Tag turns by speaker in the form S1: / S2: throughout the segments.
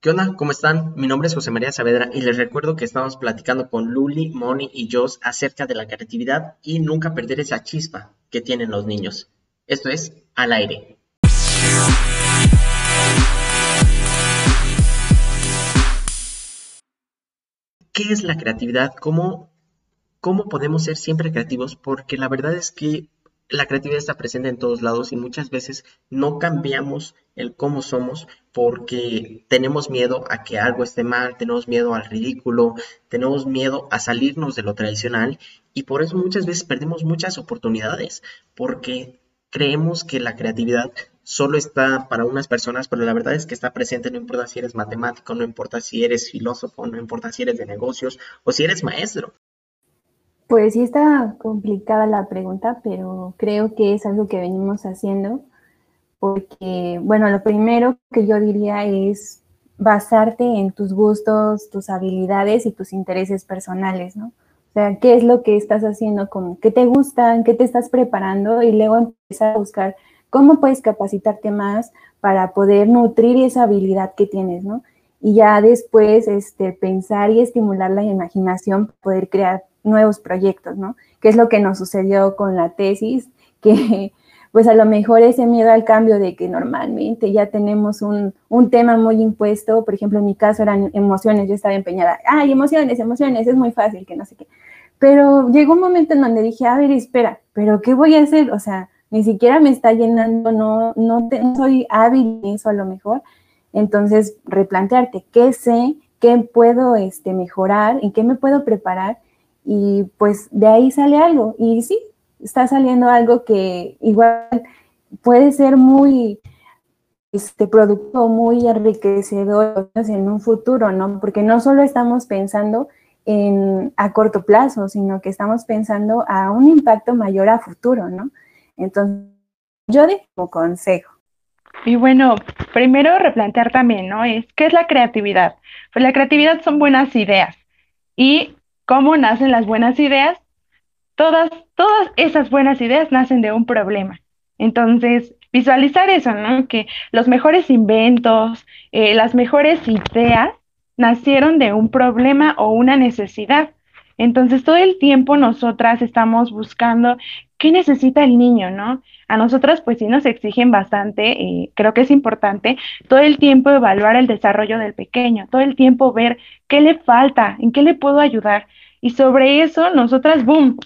S1: ¿Qué onda? ¿Cómo están? Mi nombre es José María Saavedra y les recuerdo que estamos platicando con Luli, Moni y Joss acerca de la creatividad y nunca perder esa chispa que tienen los niños. Esto es Al aire. ¿Qué es la creatividad? ¿Cómo, ¿Cómo podemos ser siempre creativos? Porque la verdad es que la creatividad está presente en todos lados y muchas veces no cambiamos el cómo somos porque tenemos miedo a que algo esté mal, tenemos miedo al ridículo, tenemos miedo a salirnos de lo tradicional y por eso muchas veces perdemos muchas oportunidades porque creemos que la creatividad solo está para unas personas, pero la verdad es que está presente, no importa si eres matemático, no importa si eres filósofo, no importa si eres de negocios o si eres maestro.
S2: Pues sí está complicada la pregunta, pero creo que es algo que venimos haciendo, porque, bueno, lo primero que yo diría es basarte en tus gustos, tus habilidades y tus intereses personales, ¿no? O sea, ¿qué es lo que estás haciendo? ¿Qué te gustan? ¿Qué te estás preparando? Y luego empezar a buscar cómo puedes capacitarte más para poder nutrir esa habilidad que tienes, ¿no? Y ya después este, pensar y estimular la imaginación, poder crear nuevos proyectos, ¿no? Que es lo que nos sucedió con la tesis, que pues a lo mejor ese miedo al cambio de que normalmente ya tenemos un, tema muy impuesto, por ejemplo, en mi caso eran emociones, yo estaba empeñada, ay, emociones, emociones, es muy fácil, que no sé qué. Pero llegó un momento en donde dije, a ver, espera, pero ¿qué voy a hacer? O sea, ni siquiera me está llenando, no, no, soy hábil en eso a lo mejor. Entonces, replantearte qué sé, qué puedo este, mejorar, en qué me puedo preparar y pues de ahí sale algo. Y sí, está saliendo algo que igual puede ser muy este producto muy enriquecedor en un futuro, ¿no? Porque no solo estamos pensando en a corto plazo, sino que estamos pensando a un impacto mayor a futuro, ¿no? Entonces, yo de como consejo.
S3: Y bueno, primero replantear también, ¿no? Es, ¿qué es la creatividad? Pues la creatividad son buenas ideas. Y cómo nacen las buenas ideas, todas, todas esas buenas ideas nacen de un problema. Entonces, visualizar eso, ¿no? Que los mejores inventos, eh, las mejores ideas nacieron de un problema o una necesidad. Entonces, todo el tiempo nosotras estamos buscando qué necesita el niño, ¿no? A nosotras, pues sí nos exigen bastante, eh, creo que es importante todo el tiempo evaluar el desarrollo del pequeño, todo el tiempo ver qué le falta, en qué le puedo ayudar. Y sobre eso, nosotras, boom,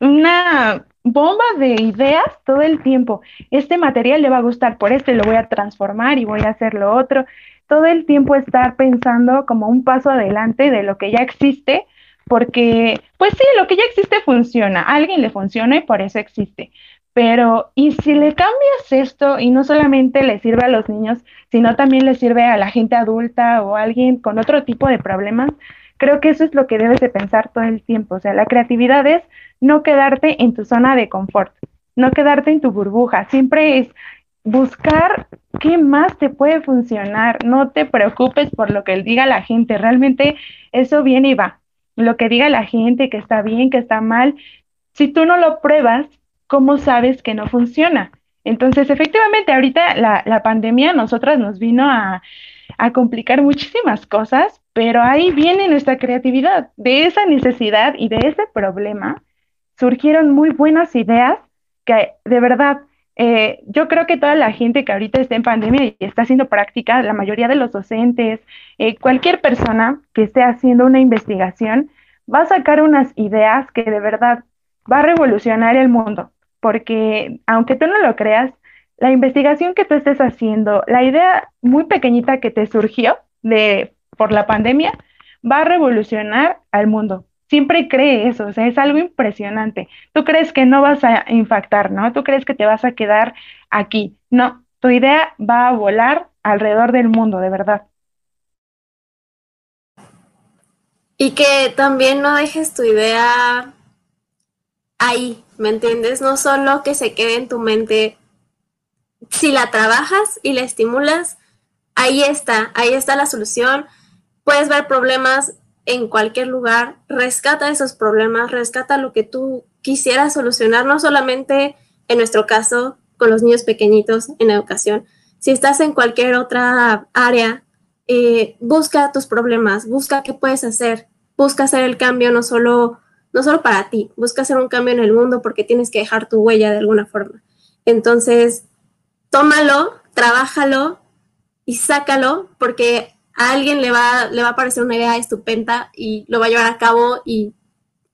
S3: una bomba de ideas todo el tiempo. Este material le va a gustar por este, lo voy a transformar y voy a hacer lo otro. Todo el tiempo estar pensando como un paso adelante de lo que ya existe, porque, pues sí, lo que ya existe funciona, a alguien le funciona y por eso existe. Pero, ¿y si le cambias esto y no solamente le sirve a los niños, sino también le sirve a la gente adulta o a alguien con otro tipo de problemas? Creo que eso es lo que debes de pensar todo el tiempo. O sea, la creatividad es no quedarte en tu zona de confort, no quedarte en tu burbuja. Siempre es buscar qué más te puede funcionar. No te preocupes por lo que diga la gente. Realmente eso viene y va. Lo que diga la gente, que está bien, que está mal. Si tú no lo pruebas, ¿cómo sabes que no funciona? Entonces, efectivamente, ahorita la, la pandemia a nosotras nos vino a, a complicar muchísimas cosas, pero ahí viene nuestra creatividad. De esa necesidad y de ese problema surgieron muy buenas ideas que de verdad, eh, yo creo que toda la gente que ahorita está en pandemia y está haciendo práctica, la mayoría de los docentes, eh, cualquier persona que esté haciendo una investigación, va a sacar unas ideas que de verdad va a revolucionar el mundo, porque aunque tú no lo creas, la investigación que tú estés haciendo, la idea muy pequeñita que te surgió de por la pandemia va a revolucionar al mundo. Siempre cree eso, o sea, es algo impresionante. Tú crees que no vas a impactar, ¿no? Tú crees que te vas a quedar aquí. No, tu idea va a volar alrededor del mundo, de verdad.
S4: Y que también no dejes tu idea ahí, ¿me entiendes? No solo que se quede en tu mente. Si la trabajas y la estimulas, ahí está, ahí está la solución puedes ver problemas en cualquier lugar, rescata esos problemas, rescata lo que tú quisieras solucionar, no solamente en nuestro caso con los niños pequeñitos en educación, si estás en cualquier otra área eh, busca tus problemas, busca qué puedes hacer, busca hacer el cambio no solo, no solo para ti, busca hacer un cambio en el mundo porque tienes que dejar tu huella de alguna forma. Entonces, tómalo, trabájalo y sácalo porque a alguien le va, le va a parecer una idea estupenda y lo va a llevar a cabo y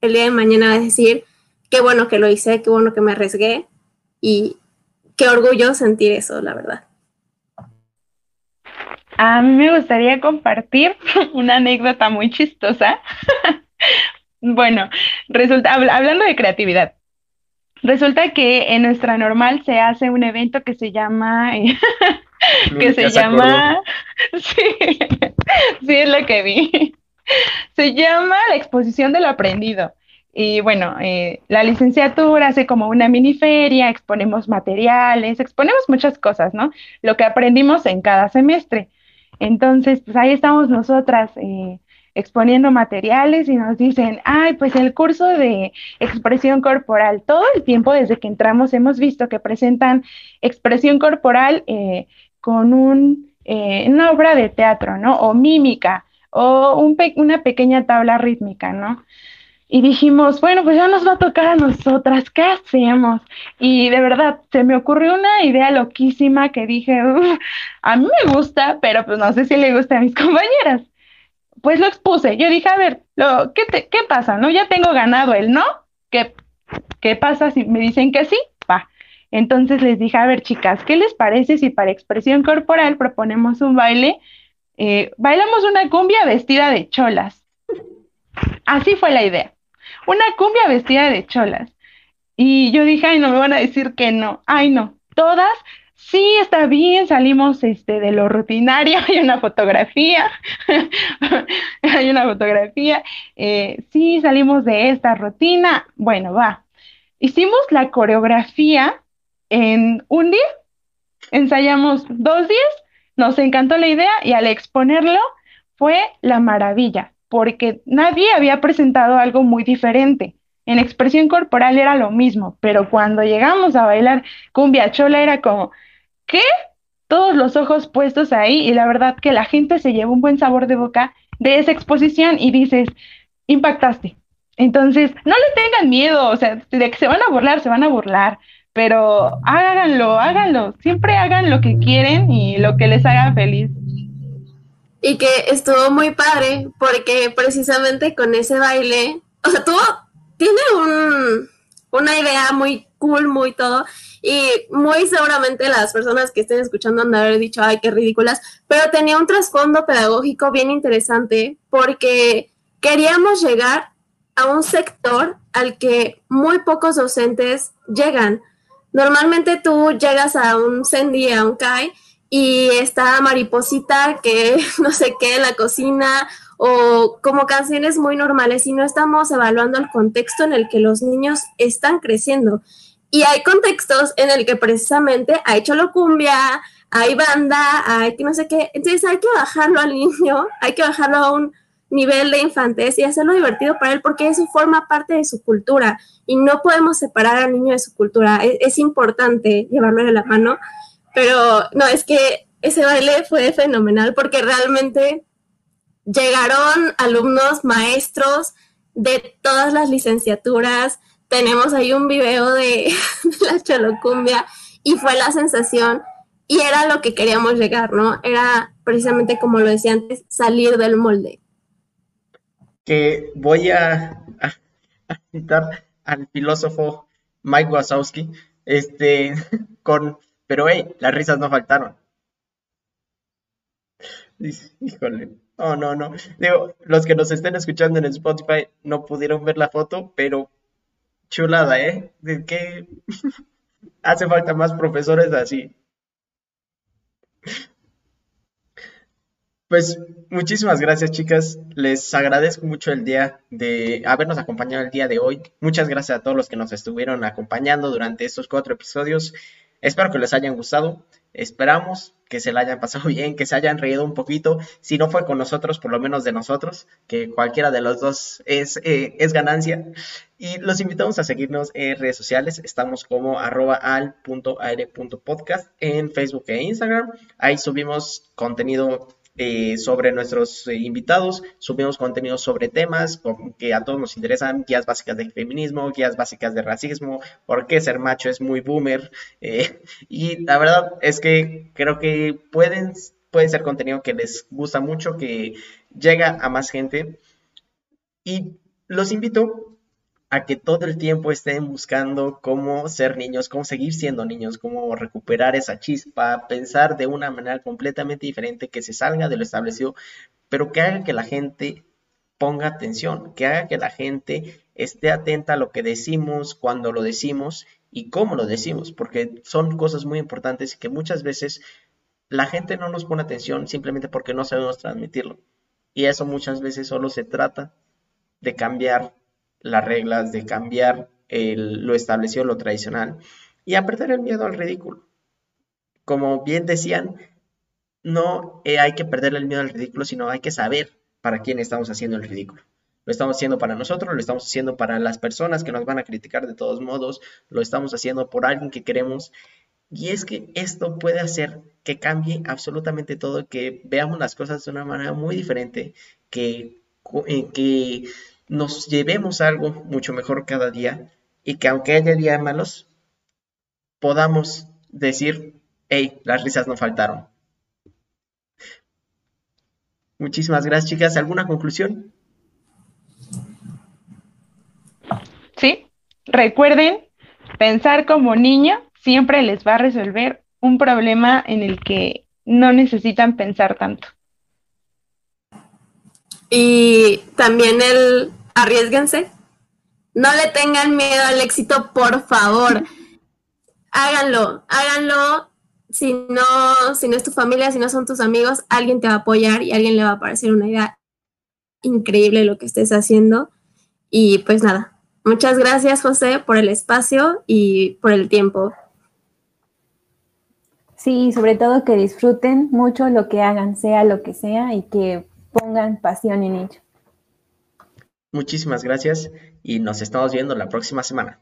S4: el día de mañana va a decir, qué bueno que lo hice, qué bueno que me arriesgué y qué orgullo sentir eso, la verdad.
S3: A mí me gustaría compartir una anécdota muy chistosa. bueno, resulta, hablando de creatividad, resulta que en nuestra normal se hace un evento que se llama, que se llama, sí, sí es lo que vi, se llama la exposición del aprendido. Y bueno, eh, la licenciatura hace como una mini feria, exponemos materiales, exponemos muchas cosas, ¿no? Lo que aprendimos en cada semestre. Entonces, pues ahí estamos nosotras eh, exponiendo materiales y nos dicen, ay, pues el curso de expresión corporal, todo el tiempo desde que entramos hemos visto que presentan expresión corporal eh, con un, eh, una obra de teatro, ¿no? O mímica, o un una pequeña tabla rítmica, ¿no? y dijimos, bueno, pues ya nos va a tocar a nosotras, ¿qué hacemos? Y de verdad, se me ocurrió una idea loquísima que dije, a mí me gusta, pero pues no sé si le gusta a mis compañeras. Pues lo expuse, yo dije, a ver, lo, ¿qué, ¿qué pasa? ¿No? Ya tengo ganado el no, ¿qué, ¿qué pasa si me dicen que sí? Va. Entonces les dije, a ver, chicas, ¿qué les parece si para expresión corporal proponemos un baile? Eh, bailamos una cumbia vestida de cholas. Así fue la idea una cumbia vestida de cholas. Y yo dije, ay, no me van a decir que no, ay, no, todas, sí, está bien, salimos este, de lo rutinario, hay una fotografía, hay una fotografía, eh, sí, salimos de esta rutina, bueno, va. Hicimos la coreografía en un día, ensayamos dos días, nos encantó la idea y al exponerlo fue la maravilla porque nadie había presentado algo muy diferente. En expresión corporal era lo mismo, pero cuando llegamos a bailar cumbia chola era como, ¿qué? Todos los ojos puestos ahí y la verdad que la gente se lleva un buen sabor de boca de esa exposición y dices, impactaste. Entonces, no le tengan miedo, o sea, de que se van a burlar, se van a burlar, pero háganlo, háganlo, siempre hagan lo que quieren y lo que les haga feliz
S4: y que estuvo muy padre porque precisamente con ese baile, o sea, tuvo, tiene un, una idea muy cool, muy todo, y muy seguramente las personas que estén escuchando han de haber dicho, ay, qué ridículas, pero tenía un trasfondo pedagógico bien interesante porque queríamos llegar a un sector al que muy pocos docentes llegan. Normalmente tú llegas a un CENDI, a un CAI, y está Mariposita que no sé qué en la cocina o como canciones muy normales y no estamos evaluando el contexto en el que los niños están creciendo. Y hay contextos en el que precisamente hay cholocumbia, hay banda, hay que no sé qué. Entonces hay que bajarlo al niño, hay que bajarlo a un nivel de infantez y hacerlo divertido para él porque eso forma parte de su cultura y no podemos separar al niño de su cultura. Es, es importante llevarlo de la mano pero no, es que ese baile fue fenomenal porque realmente llegaron alumnos, maestros de todas las licenciaturas. Tenemos ahí un video de, la cholocumbia y fue la sensación y era lo que queríamos llegar, ¿no? Era precisamente como lo decía antes, salir del molde.
S1: Que voy a, citar al filósofo Mike Wazowski, este, con pero hey, las risas no faltaron. Híjole. No, no, no. Digo, los que nos estén escuchando en Spotify no pudieron ver la foto, pero chulada, ¿eh? De que hace falta más profesores así. Pues muchísimas gracias, chicas. Les agradezco mucho el día de habernos acompañado el día de hoy. Muchas gracias a todos los que nos estuvieron acompañando durante estos cuatro episodios. Espero que les hayan gustado. Esperamos que se la hayan pasado bien, que se hayan reído un poquito. Si no fue con nosotros, por lo menos de nosotros, que cualquiera de los dos es, eh, es ganancia. Y los invitamos a seguirnos en redes sociales. Estamos como arroba en Facebook e Instagram. Ahí subimos contenido eh, sobre nuestros eh, invitados, subimos contenido sobre temas que a todos nos interesan, guías básicas de feminismo, guías básicas de racismo, por qué ser macho es muy boomer. Eh, y la verdad es que creo que pueden, puede ser contenido que les gusta mucho, que llega a más gente. Y los invito a que todo el tiempo estén buscando cómo ser niños, cómo seguir siendo niños, cómo recuperar esa chispa, pensar de una manera completamente diferente, que se salga de lo establecido, pero que haga que la gente ponga atención, que haga que la gente esté atenta a lo que decimos, cuando lo decimos y cómo lo decimos, porque son cosas muy importantes que muchas veces la gente no nos pone atención simplemente porque no sabemos transmitirlo. Y eso muchas veces solo se trata de cambiar las reglas, de cambiar lo establecido, lo tradicional y a perder el miedo al ridículo. Como bien decían, no eh, hay que perder el miedo al ridículo, sino hay que saber para quién estamos haciendo el ridículo. Lo estamos haciendo para nosotros, lo estamos haciendo para las personas que nos van a criticar de todos modos, lo estamos haciendo por alguien que queremos. Y es que esto puede hacer que cambie absolutamente todo, que veamos las cosas de una manera muy diferente, que, eh, que nos llevemos algo mucho mejor cada día y que aunque haya días malos, podamos decir, hey, las risas no faltaron. Muchísimas gracias, chicas. ¿Alguna conclusión?
S3: Sí, recuerden, pensar como niño siempre les va a resolver un problema en el que no necesitan pensar tanto.
S4: Y también el arriesguense. No le tengan miedo al éxito, por favor. háganlo, háganlo. Si no, si no es tu familia, si no son tus amigos, alguien te va a apoyar y alguien le va a parecer una idea increíble lo que estés haciendo. Y pues nada, muchas gracias José por el espacio y por el tiempo.
S2: Sí, sobre todo que disfruten mucho lo que hagan, sea lo que sea, y que pongan pasión en ello.
S1: Muchísimas gracias y nos estamos viendo la próxima semana.